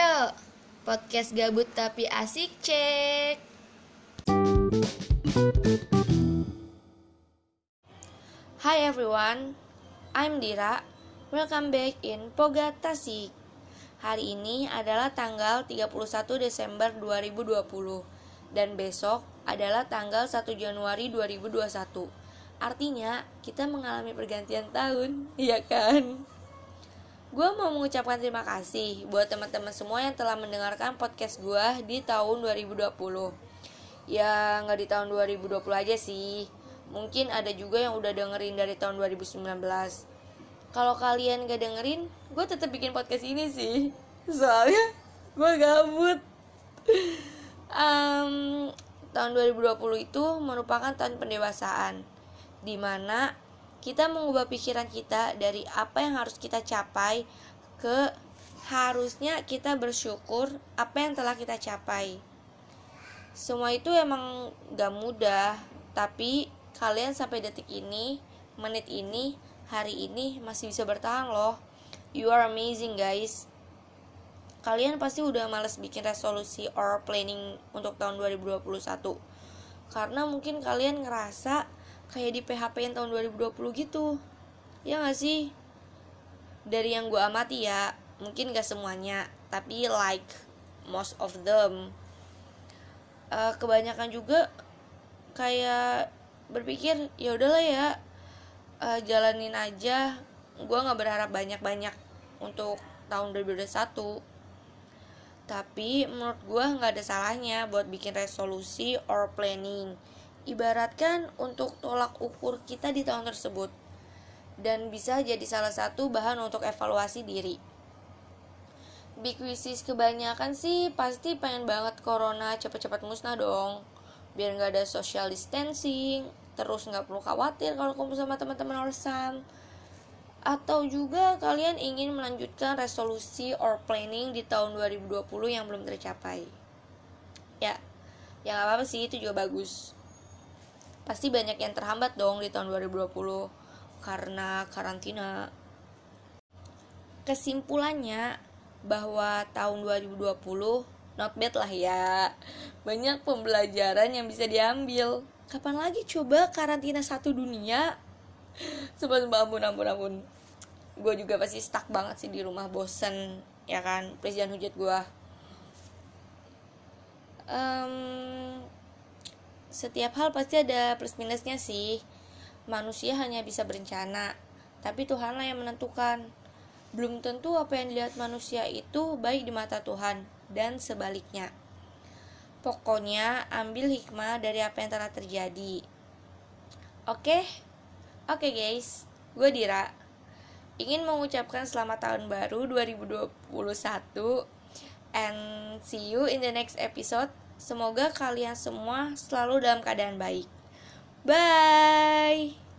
Ayo, podcast gabut tapi asik cek. Hi everyone, I'm Dira. Welcome back in Poga Tasik. Hari ini adalah tanggal 31 Desember 2020 dan besok adalah tanggal 1 Januari 2021. Artinya, kita mengalami pergantian tahun, iya kan? Gue mau mengucapkan terima kasih buat teman-teman semua yang telah mendengarkan podcast gue di tahun 2020. Ya, nggak di tahun 2020 aja sih. Mungkin ada juga yang udah dengerin dari tahun 2019. Kalau kalian gak dengerin, gue tetap bikin podcast ini sih. Soalnya gue gabut. um, tahun 2020 itu merupakan tahun pendewasaan. Di mana kita mengubah pikiran kita dari apa yang harus kita capai ke harusnya kita bersyukur apa yang telah kita capai. Semua itu emang gak mudah, tapi kalian sampai detik ini, menit ini, hari ini masih bisa bertahan loh. You are amazing guys. Kalian pasti udah males bikin resolusi or planning untuk tahun 2021. Karena mungkin kalian ngerasa kayak di PHP yang tahun 2020 gitu. Ya gak sih? Dari yang gue amati ya mungkin gak semuanya tapi like most of them. Uh, kebanyakan juga kayak berpikir ya udahlah ya uh, jalanin aja. Gue nggak berharap banyak banyak untuk tahun 2021 tapi menurut gue nggak ada salahnya buat bikin resolusi or planning ibaratkan untuk tolak ukur kita di tahun tersebut. Dan bisa jadi salah satu bahan untuk evaluasi diri. Big wishes kebanyakan sih pasti pengen banget corona cepet-cepet musnah dong. Biar nggak ada social distancing terus nggak perlu khawatir kalau kumpul sama teman-teman orsam atau juga kalian ingin melanjutkan resolusi or planning di tahun 2020 yang belum tercapai. Ya ya nggak apa-apa sih itu juga bagus pasti banyak yang terhambat dong di tahun 2020 karena karantina. Kesimpulannya bahwa tahun 2020 not bad lah ya. Banyak pembelajaran yang bisa diambil. Kapan lagi coba karantina satu dunia? Sumpah ampun, ampun, ampun. Gue juga pasti stuck banget sih di rumah bosen, ya kan? Jangan hujat gue. Um, setiap hal pasti ada plus minusnya sih. Manusia hanya bisa berencana, tapi Tuhanlah yang menentukan. Belum tentu apa yang dilihat manusia itu baik di mata Tuhan dan sebaliknya. Pokoknya ambil hikmah dari apa yang telah terjadi. Oke? Oke guys, gue Dira. Ingin mengucapkan selamat tahun baru 2021 and see you in the next episode. Semoga kalian semua selalu dalam keadaan baik. Bye.